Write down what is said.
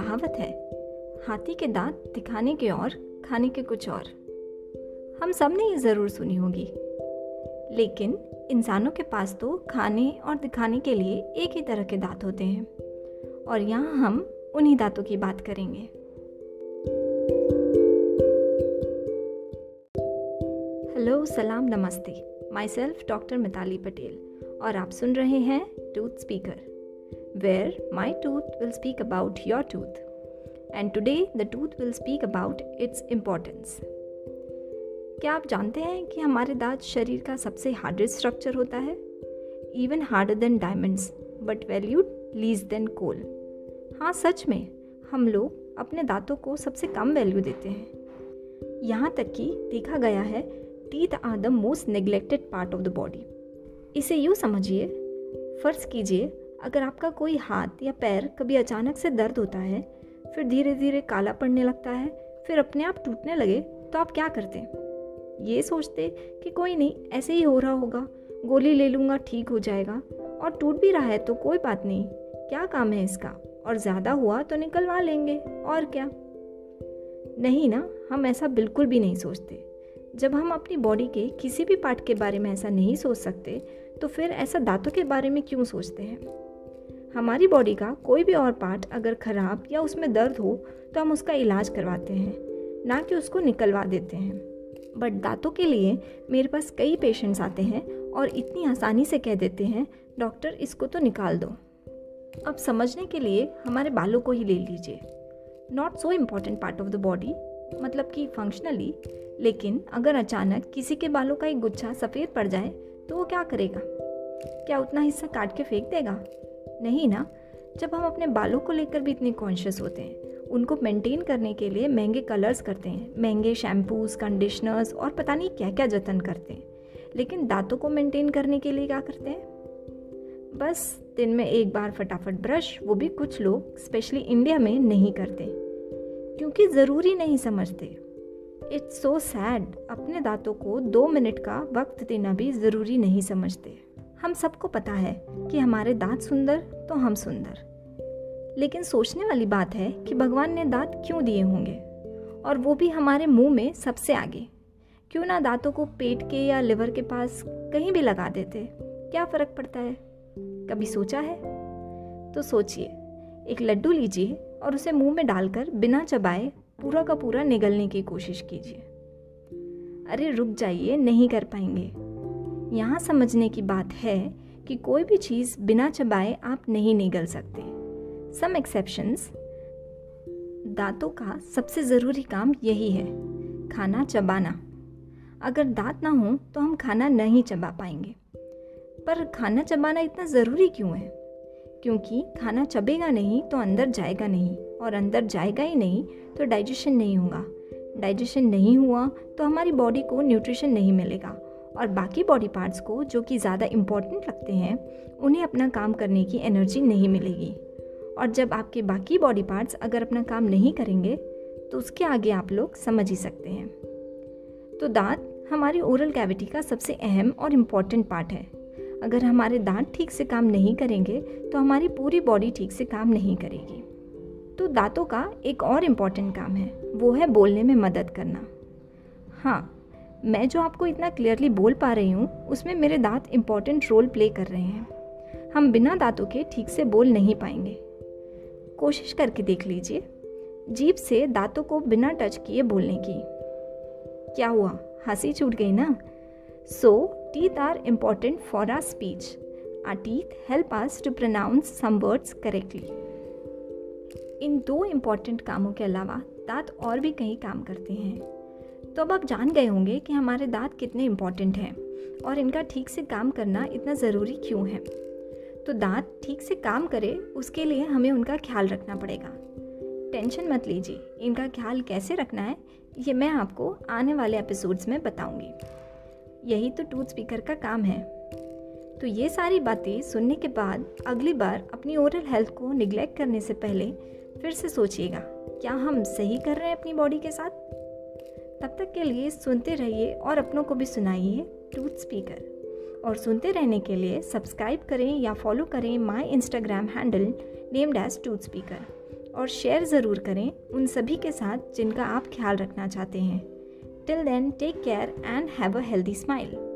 कहावत है, हाथी के दांत दिखाने के और खाने के कुछ और। हम सबने ये ज़रूर सुनी होगी। लेकिन इंसानों के पास तो खाने और दिखाने के लिए एक ही तरह के दांत होते हैं, और यहाँ हम उन्हीं दांतों की बात करेंगे। हेलो, सलाम, नमस्ते। Myself doctor Mitali Patel, और आप सुन रहे हैं tooth speaker. Where my tooth will speak about your tooth. And today, the tooth will speak about its importance. क्या आप जानते हैं कि हमारे दांत शरीर का सबसे हार्डेस्ट स्ट्रक्चर होता है even harder than diamonds but valued less than coal हाँ सच में, हम लोग अपने दांतों को सबसे कम वैल्यू देते हैं यहाँ तक कि देखा गया है teeth are the most neglected part of the body इसे यूँ समझिए, फ़र्ज़ कीजिए अगर आपका कोई हाथ या पैर कभी अचानक से दर्द होता है, फिर धीरे धीरे काला पड़ने लगता है, फिर अपने आप टूटने लगे तो आप क्या करते ये सोचते कि कोई नहीं, ऐसे ही हो रहा होगा, गोली ले लूँगा, ठीक हो जाएगा, और टूट भी रहा है तो कोई बात नहीं, क्या काम है इसका? और ज़्यादा हुआ तो निकलवा लेंगे, और क्या? नहीं ना, हम ऐसा बिल्कुल भी नहीं सोचते। जब हम अपनी बॉडी के किसी भी पार्ट के बारे में ऐसा नहीं सोच सकते तो फिर ऐसा दांतों के बारे में क्यों सोचते हैं? हमारी बॉडी का कोई भी और पार्ट अगर ख़राब या उसमें दर्द हो तो हम उसका इलाज करवाते हैं, ना कि उसको निकलवा देते हैं। बट दांतों के लिए मेरे पास कई पेशेंट्स आते हैं और इतनी आसानी से कह देते हैं, डॉक्टर, इसको तो निकाल दो। अब समझने के लिए हमारे बालों को ही ले लीजिए। Not so important part of the body मतलब कि फंक्शनली लेकिन अगर अचानक किसी के बालों का एक गुच्छा सफ़ेद पड़ जाए तो वो क्या करेगा? क्या उतना हिस्सा काट के फेंक देगा? नहीं ना? जब हम अपने बालों को लेकर भी इतने कॉन्शियस होते हैं, उनको मेंटेन करने के लिए महँगे कलर्स करते हैं, महँगे शैम्पूज कंडीशनर्स और पता नहीं क्या क्या जतन करते हैं। लेकिन दांतों को मेंटेन करने के लिए क्या करते हैं? बस दिन में एक बार फटाफट ब्रश वो भी कुछ लोग स्पेशली इंडिया में नहीं करते। क्योंकि ज़रूरी नहीं समझते। इट्स सो सैड अपने दांतों को दो मिनट का वक्त देना भी ज़रूरी नहीं समझते। हम सबको पता है कि हमारे दांत सुंदर तो हम सुंदर। लेकिन सोचने वाली बात है कि भगवान ने दांत क्यों दिए होंगे? और वो भी हमारे मुँह में सबसे आगे। क्यों ना दांतों को पेट के या लिवर के पास कहीं भी लगा देते? क्या फ़र्क पड़ता है? कभी सोचा है? तो सोचिए। एक लड्डू लीजिए और उसे मुँह में डालकर बिना चबाए पूरा का पूरा निगलने की कोशिश कीजिए। अरे रुक जाइए, नहीं कर पाएँगे। यहाँ समझने की बात है कि कोई भी चीज़ बिना चबाए आप नहीं निगल सकते। सम एक्सेप्शंस दांतों का सबसे ज़रूरी काम यही है, खाना चबाना। अगर दांत ना हो तो हम खाना नहीं चबा पाएँगे। पर खाना चबाना इतना ज़रूरी क्यों है? क्योंकि खाना चबेगा नहीं तो अंदर जाएगा नहीं, और अंदर जाएगा ही नहीं तो डाइजेशन नहीं होगा। डाइजेशन नहीं हुआ तो हमारी बॉडी को न्यूट्रिशन नहीं मिलेगा। और बाकी बॉडी पार्ट्स को जो कि ज़्यादा इंपॉर्टेंट लगते हैं, उन्हें अपना काम करने की एनर्जी नहीं मिलेगी। और जब आपके बाकी बॉडी पार्ट्स अगर अपना काम नहीं करेंगे तो उसके आगे आप लोग समझ ही सकते हैं। तो दांत हमारी ओरल कैविटी का सबसे अहम और इंपॉर्टेंट पार्ट है। अगर हमारे दांत ठीक से काम नहीं करेंगे तो हमारी पूरी बॉडी ठीक से काम नहीं करेगी। तो दांतों का एक और इंपॉर्टेंट काम है, वो है बोलने में मदद करना। हाँ मैं जो आपको इतना क्लियरली बोल पा रही हूँ, उसमें मेरे दांत इंपॉर्टेंट रोल प्ले कर रहे हैं। हम बिना दांतों के ठीक से बोल नहीं पाएँगे। कोशिश करके देख लीजिए। जीप से दांतों को बिना टच किए बोलने की। क्या हुआ? हँसी छूट गई ना? So teeth are important for our speech our teeth help us to pronounce some words correctly इन दो इंपॉर्टेंट कामों के अलावा दांत और भी कई काम करते हैं। तो अब आप जान गए होंगे कि हमारे दांत कितने इंपॉर्टेंट हैं और इनका ठीक से काम करना इतना ज़रूरी क्यों है। तो दांत ठीक से काम करे, उसके लिए हमें उनका ख्याल रखना पड़ेगा। टेंशन मत लीजिए, इनका ख्याल कैसे रखना है, ये मैं आपको आने वाले एपिसोड्स में बताऊँगी। यही तो टूथ स्पीकर का काम है। तो ये सारी बातें सुनने के बाद अगली बार अपनी ओरल हेल्थ को निग्लेक्ट करने से पहले फिर से सोचिएगा, क्या हम सही कर रहे हैं अपनी बॉडी के साथ? तब तक के लिए सुनते रहिए और अपनों को भी सुनाइए टूथ स्पीकर और सुनते रहने के लिए सब्सक्राइब करें या फॉलो करें my Instagram handle named as tooth speaker और शेयर ज़रूर करें उन सभी के साथ जिनका आप ख्याल रखना चाहते हैं। Till then take care and have a healthy smile